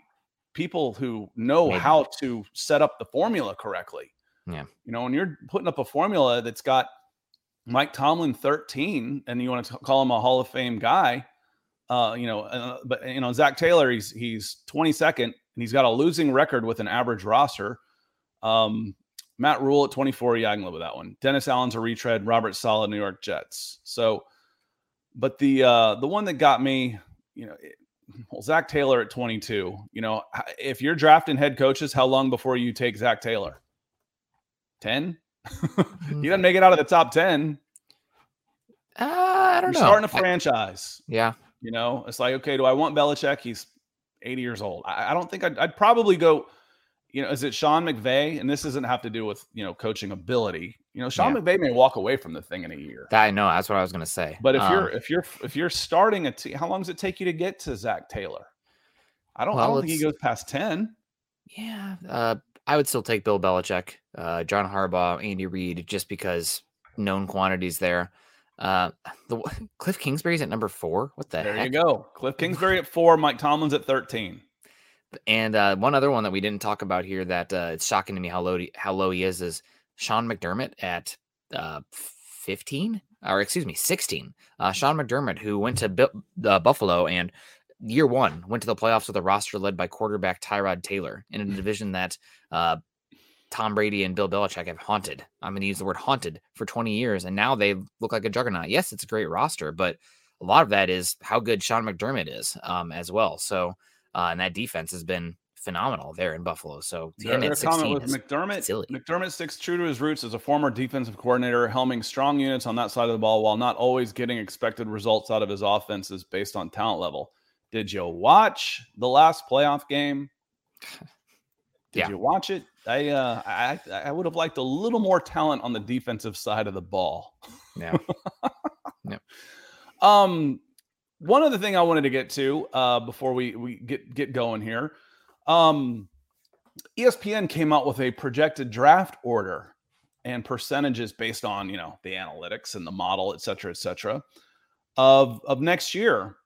people who know Maybe. how to set up the formula correctly. Yeah. You know, when you're putting up a formula that's got Mike Tomlin 13, and you want to call him a Hall of Fame guy, uh, you know, uh, but you know Zac Taylor, he's he's 22nd, and he's got a losing record with an average roster. Um, Matt Rhule at 24, yeah, I can live with that one. Dennis Allen's a retread. Robert Saleh, New York Jets. So, but the uh, the one that got me, you know, it- well, Zac Taylor at 22. You know, if you're drafting head coaches, how long before you take Zach Taylor? 10. he doesn't make it out of the top 10. Uh, I don't You're know. starting a franchise. yeah. You know, it's like, okay, do I want Belichick? He's 80 years old. I, I don't think I'd, I'd probably go, you know, is it Sean McVay? And this doesn't have to do with, you know, coaching ability. You know, Sean Yeah. McVay may walk away from the thing in a year. That I know. That's what I was going to say. But if Um, you're if you're if you're starting a team, how long does it take you to get to Zac Taylor? I don't I don't think he goes past 10. Yeah, uh, I would still take Bill Belichick, uh, John Harbaugh, Andy Reid, just because known quantities there. Uh, the Cliff Kingsbury's at number four. What the There heck? you go. Cliff Kingsbury at four, Mike Tomlin's at 13. And uh, one other one that we didn't talk about here that uh, it's shocking to me how low he, how low he is is Sean McDermott at uh, 15 or excuse me 16. Uh, Sean McDermott who went to Bu- uh, Buffalo and year one went to the playoffs with a roster led by quarterback Tyrod Taylor in a division that uh, Tom Brady and Bill Belichick have haunted. I'm going to use the word haunted for 20 years, and now they look like a juggernaut. Yes, it's a great roster, but a lot of that is how good Sean McDermott is um, as well. So, uh, and that defense has been phenomenal there in Buffalo. So, Their, their at comment 16 was is McDermott. silly. McDermott sticks true to his roots as a former defensive coordinator, helming strong units on that side of the ball while not always getting expected results out of his offenses based on talent level. Did you watch the last playoff game? Did Yeah. you watch it? I uh, I I would have liked a little more talent on the defensive side of the ball. yeah. yeah. Um, one other thing I wanted to get to uh, before we we get get going here, um, ESPN came out with a projected draft order and percentages based on you know the analytics and the model, et cetera, et cetera, of of next year,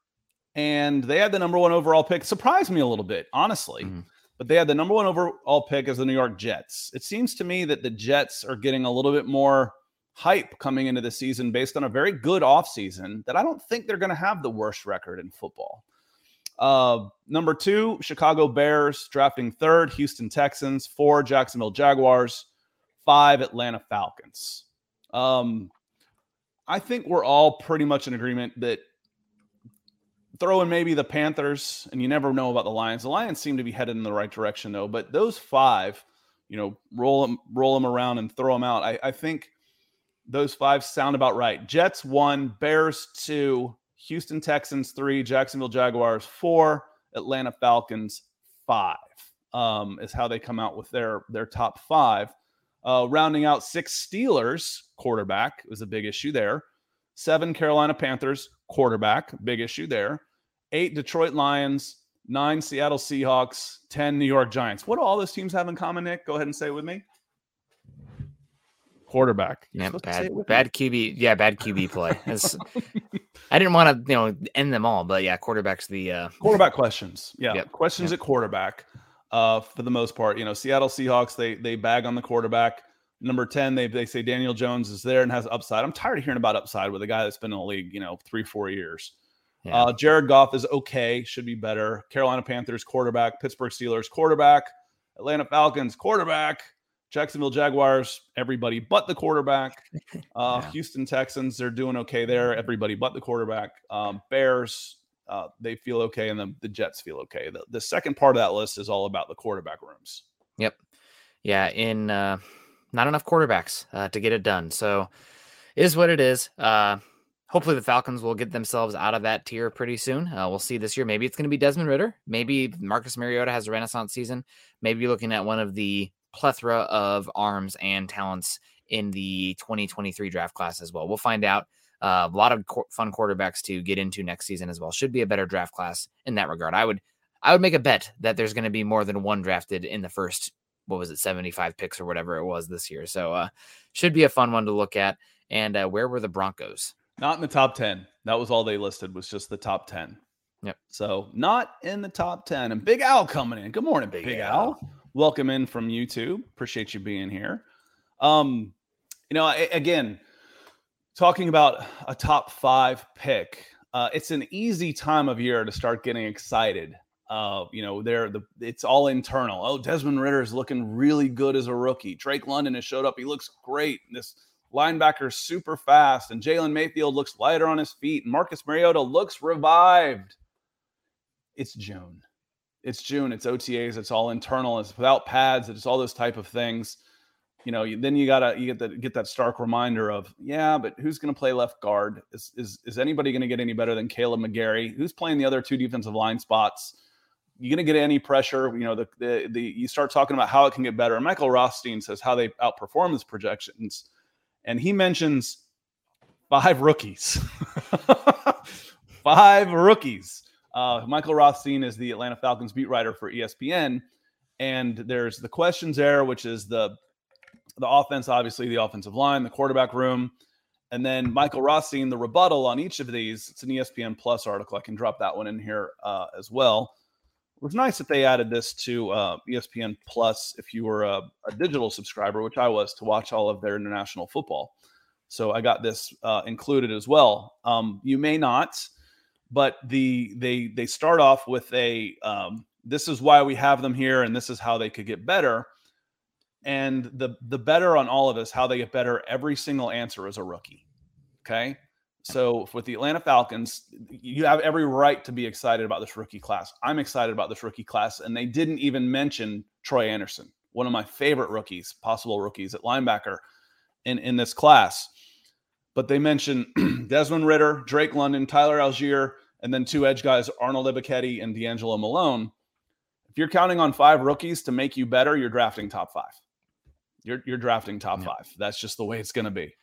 and they had the number one overall pick. Surprised me a little bit, honestly. Mhm. But they had the number one overall pick as the New York Jets. It seems to me that the Jets are getting a little bit more hype coming into the season based on a very good offseason that I don't think they're going to have the worst record in football. Uh, number two, Chicago Bears drafting third, Houston Texans, four, Jacksonville Jaguars, five, Atlanta Falcons. Um, I think we're all pretty much in agreement that throw in maybe the Panthers, and you never know about the Lions. The Lions seem to be headed in the right direction, though. But those five, you know, roll them, roll them around and throw them out. I, I think those five sound about right. Jets one, Bears two, Houston Texans three, Jacksonville Jaguars four, Atlanta Falcons five um, is how they come out with their their top five. Uh, rounding out six Steelers quarterback was a big issue there. Seven Carolina Panthers quarterback, big issue there. Eight Detroit Lions, nine Seattle Seahawks, 10 New York Giants. What do all those teams have in common, Nick? Go ahead and say it with me. Quarterback. Yeah, bad, bad QB. Yeah, bad QB play. I didn't want to, you know, end them all, but yeah, quarterback's the uh... quarterback questions. Yeah, yep. questions yep. at quarterback. Uh, for the most part, you know, Seattle Seahawks they they bag on the quarterback. Number ten, they they say Daniel Jones is there and has upside. I'm tired of hearing about upside with a guy that's been in the league, you know, three four years. Yeah. Uh, Jared Goff is okay, should be better. Carolina Panthers quarterback, Pittsburgh Steelers quarterback, Atlanta Falcons quarterback, Jacksonville Jaguars, everybody but the quarterback. Uh, yeah. Houston Texans, they're doing okay there. Everybody but the quarterback. Um, Bears, uh, they feel okay, and the, the Jets feel okay. The, the second part of that list is all about the quarterback rooms. Yep. Yeah. In uh, not enough quarterbacks uh, to get it done. So, is what it is. Uh, hopefully the Falcons will get themselves out of that tier pretty soon. Uh, we'll see this year. Maybe it's going to be Desmond Ridder. Maybe Marcus Mariota has a renaissance season. Maybe you're looking at one of the plethora of arms and talents in the 2023 draft class as well. We'll find out. Uh, a lot of co- fun quarterbacks to get into next season as well. Should be a better draft class in that regard. I would I would make a bet that there's going to be more than one drafted in the first what was it 75 picks or whatever it was this year. So uh should be a fun one to look at. And uh, where were the Broncos? Not in the top 10. That was all they listed was just the top 10. Yep. So not in the top 10. And Big Al coming in. Good morning, Big, Big Al. Al. Welcome in from YouTube. Appreciate you being here. Um, you know, I, again, talking about a top five pick, uh, it's an easy time of year to start getting excited. Uh, you know, they're the it's all internal. Oh, Desmond Ridder is looking really good as a rookie. Drake London has showed up. He looks great. This linebacker is super fast, and Jalen Mayfield looks lighter on his feet, and Marcus Mariota looks revived. It's June. It's June. It's OTAs. It's all internal. It's without pads. It's all those type of things. You know, then you gotta you get that get that stark reminder of yeah, but who's going to play left guard? Is is is anybody going to get any better than Kaleb McGary? Who's playing the other two defensive line spots? You going to get any pressure? You know, the, the the you start talking about how it can get better. Michael Rothstein says how they outperform his projections and he mentions five rookies. five rookies. Uh, Michael Rothstein is the Atlanta Falcons beat writer for ESPN, and there's the questions there, which is the the offense, obviously the offensive line, the quarterback room, and then Michael Rothstein, the rebuttal on each of these. It's an ESPN Plus article. I can drop that one in here uh, as well. It was nice that they added this to uh, ESPN Plus if you were a, a, digital subscriber, which I was, to watch all of their international football. So I got this uh, included as well. Um, you may not, but the they they start off with a um, this is why we have them here, and this is how they could get better. And the the better on all of this, how they get better. Every single answer is a rookie. Okay, so with the Atlanta Falcons, you have every right to be excited about this rookie class. I'm excited about this rookie class, and they didn't even mention Troy Anderson, one of my favorite rookies, possible rookies at linebacker in in this class. But they mentioned Desmond Ridder, Drake London, Tyler Allgeier, and then two edge guys, Arnold Ebiketie and DeAngelo Malone. If you're counting on five rookies to make you better, you're drafting top five. You're you're drafting top five. That's just the way it's going to be.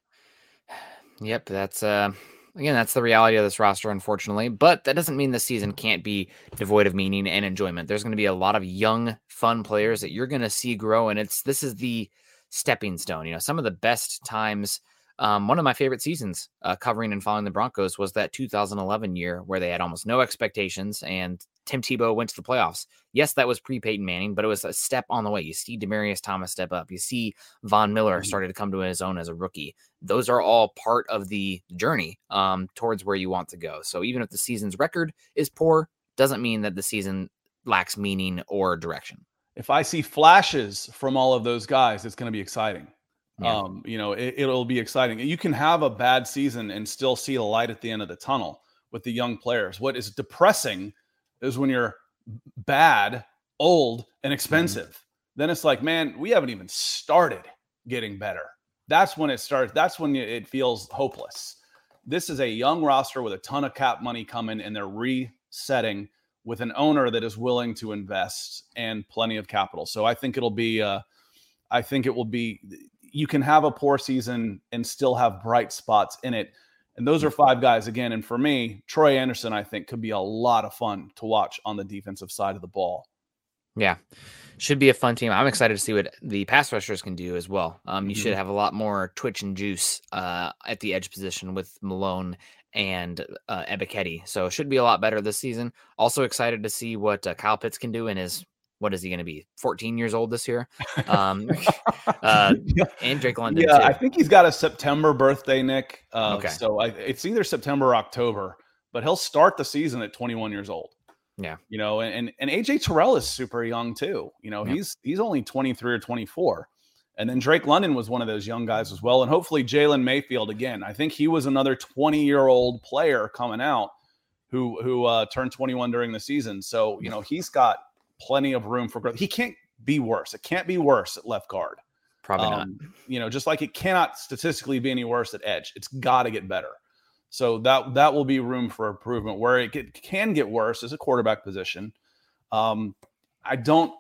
Yep, that's uh again, that's the reality of this roster, unfortunately. But that doesn't mean the season can't be devoid of meaning and enjoyment. There's going to be a lot of young, fun players that you're going to see grow, and it's this is the stepping stone. You know, some of the best times. Um, one of my favorite seasons uh, covering and following the Broncos was that 2011 year where they had almost no expectations and Tim Tebow went to the playoffs. Yes, that was pre Peyton Manning, but it was a step on the way. You see Demaryius Thomas step up. You see Von Miller mm-hmm. started to come to his own as a rookie. Those are all part of the journey um, towards where you want to go. So even if the season's record is poor, doesn't mean that the season lacks meaning or direction. If I see flashes from all of those guys, it's going to be exciting. Yeah. Um, you know, it, it'll be exciting. You can have a bad season and still see a light at the end of the tunnel with the young players. What is depressing is when you're bad, old, and mm-hmm. expensive. Mm-hmm. Then it's like, man, we haven't even started getting better. That's when it starts. That's when it feels hopeless. This is a young roster with a ton of cap money coming, and they're resetting with an owner that is willing to invest and plenty of capital. So I think it'll be, uh, I think it will be, you can have a poor season and still have bright spots in it. And those are five guys again. And for me, Troy Anderson, I think, could be a lot of fun to watch on the defensive side of the ball. Yeah, should be a fun team. I'm excited to see what the pass rushers can do as well. Um, you mm-hmm. should have a lot more twitch and juice uh, at the edge position with Malone and uh, Ebiketie. So it should be a lot better this season. Also excited to see what uh, Kyle Pitts can do in his what is he going to be 14 years old this year um uh and drake london yeah too. i think he's got a september birthday nick uh, Okay. so I, it's either september or october but he'll start the season at 21 years old Yeah. you know and and aj terrell is super young too you know Yeah. he's he's only 23 or 24 and then drake london was one of those young guys as well and hopefully jalen mayfield again i think he was another 20 year old player coming out who who uh, turned 21 during the season so you know he's got plenty of room for growth he can't be worse it can't be worse at left guard probably not um, you know, just like it cannot statistically be any worse at edge. It's got to get better. So that that will be room for improvement. Where it get, can get worse is a quarterback position. Um, I don't.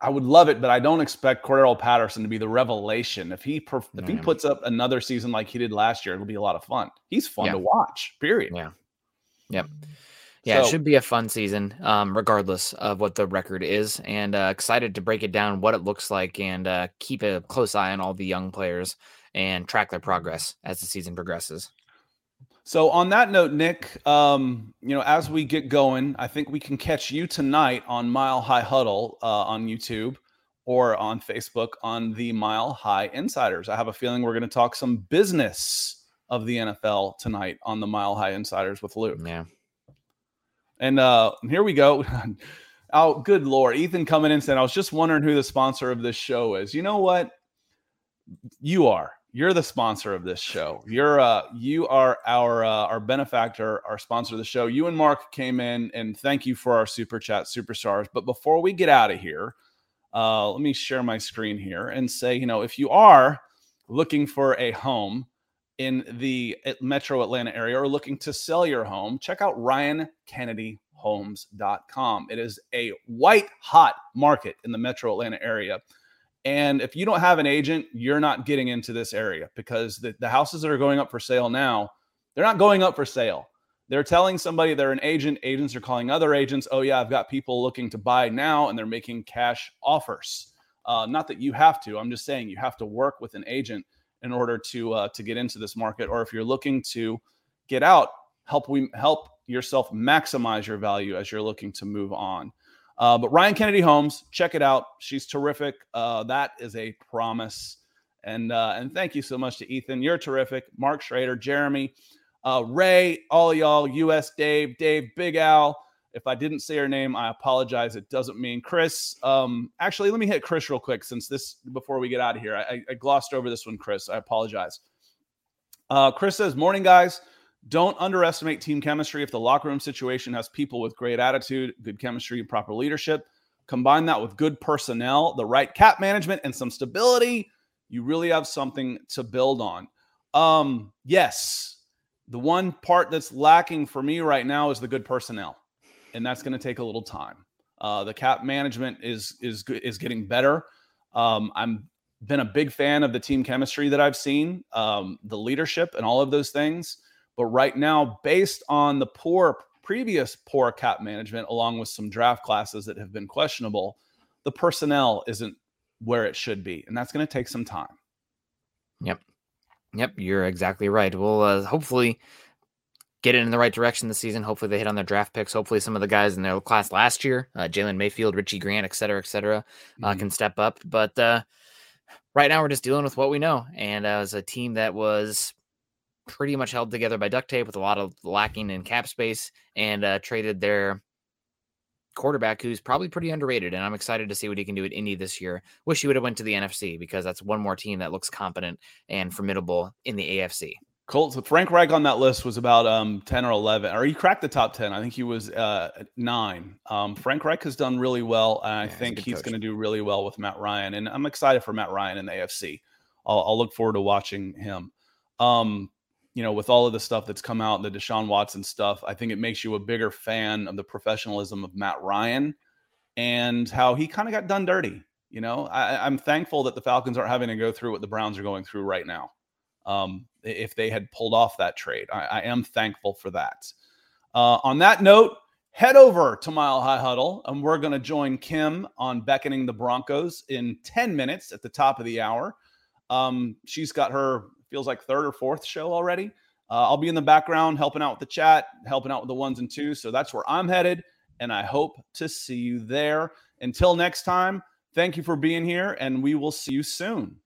I would love it, but I don't expect Cordarrelle Patterson to be the revelation. If he perf- if he puts up another season like he did last year, it'll be a lot of fun. He's fun Yeah. to watch. Period. Yeah. Yep. Yeah, it So- should be a fun season, um, regardless of what the record is, and uh, excited to break it down, what it looks like, and uh, keep a close eye on all the young players and track their progress as the season progresses. So on that note, Nick, um, you know, as we get going, I think we can catch you tonight on Mile High Huddle uh, on YouTube or on Facebook on the Mile High Insiders. I have a feeling we're going to talk some business of the NFL tonight on the Mile High Insiders with Luke. Yeah, And uh, here we go. oh, good lord, Ethan coming in saying, "I was just wondering who the sponsor of this show is." You know what? You are. You're the sponsor of this show. You're uh, you are our uh, our benefactor, our sponsor of the show. You and Mark came in, and thank you for our super chat superstars. But before we get out of here, uh, let me share my screen here and say, you know, if you are looking for a home in the metro Atlanta area or looking to sell your home, check out RyanKennedyHomes.com. It is a white hot market in the metro Atlanta area. And if you don't have an agent, you're not getting into this area because the, the houses that are going up for sale now, they're not going up for sale. They're telling somebody they're an agent. Agents are calling other agents. Oh, yeah, I've got people looking to buy now, and they're making cash offers. Uh, not that you have to. I'm just saying you have to work with an agent in order to uh, to get into this market. Or if you're looking to get out, help we help yourself maximize your value as you're looking to move on. Uh, but Ryan Kennedy Homes, check it out. She's terrific. Uh, that is a promise. And uh, and thank you so much to Ethan. You're terrific. Mark Schrader, Jeremy, uh, Ray, all y'all, US Dave, Dave, Big Al. If I didn't say her name, I apologize. It doesn't mean Chris. Um, actually, let me hit Chris real quick since this before we get out of here. I, I glossed over this one, Chris. I apologize. Uh, Chris says, "Morning, guys. Don't underestimate team chemistry. If the locker room situation has people with great attitude, good chemistry, and proper leadership, combine that with good personnel, the right cap management, and some stability, you really have something to build on. Um, yes, the one part that's lacking for me right now is the good personnel, and that's going to take a little time. Uh, the cap management is is is getting better. Um, I'm been a big fan of the team chemistry that I've seen, um, the leadership, and all of those things. But right now, based on the poor previous poor cap management, along with some draft classes that have been questionable, the personnel isn't where it should be, and that's going to take some time. Yep, yep, you're exactly right. We'll uh, hopefully get it in the right direction this season. Hopefully they hit on their draft picks. Hopefully some of the guys in their class last year, uh, Jalen Mayfield, Richie Grant, et cetera, et cetera, uh, Mhm. can step up. But uh, right now we're just dealing with what we know. And as a team that was pretty much held together by duct tape with a lot of lacking in cap space and uh, traded their quarterback who's probably pretty underrated and i'm excited to see what he can do at indy this year wish he would have went to the nfc because that's one more team that looks competent and formidable in the afc Colts. Frank Reich on that list was about um, ten or eleven, or he cracked the top ten. I think he was uh, nine. Um, Frank Reich has done really well, and I Yeah, think he's going to do really well with Matt Ryan. And I'm excited for Matt Ryan in the AFC. I'll, I'll look forward to watching him. Um, you know, with all of the stuff that's come out, the Deshaun Watson stuff, I think it makes you a bigger fan of the professionalism of Matt Ryan and how he kind of got done dirty. You know, I, am thankful that the Falcons aren't having to go through what the Browns are going through right now. Um, if they had pulled off that trade, I, I am thankful for that. Uh, on that note, head over to Mile High Huddle, and we're going to join Kim on beckoning the Broncos in 10 minutes at the top of the hour. Um, she's got her feels like third or fourth show already. Uh, I'll be in the background helping out with the chat, helping out with the ones and twos. So that's where I'm headed, and I hope to see you there. Until next time, thank you for being here, and we will see you soon.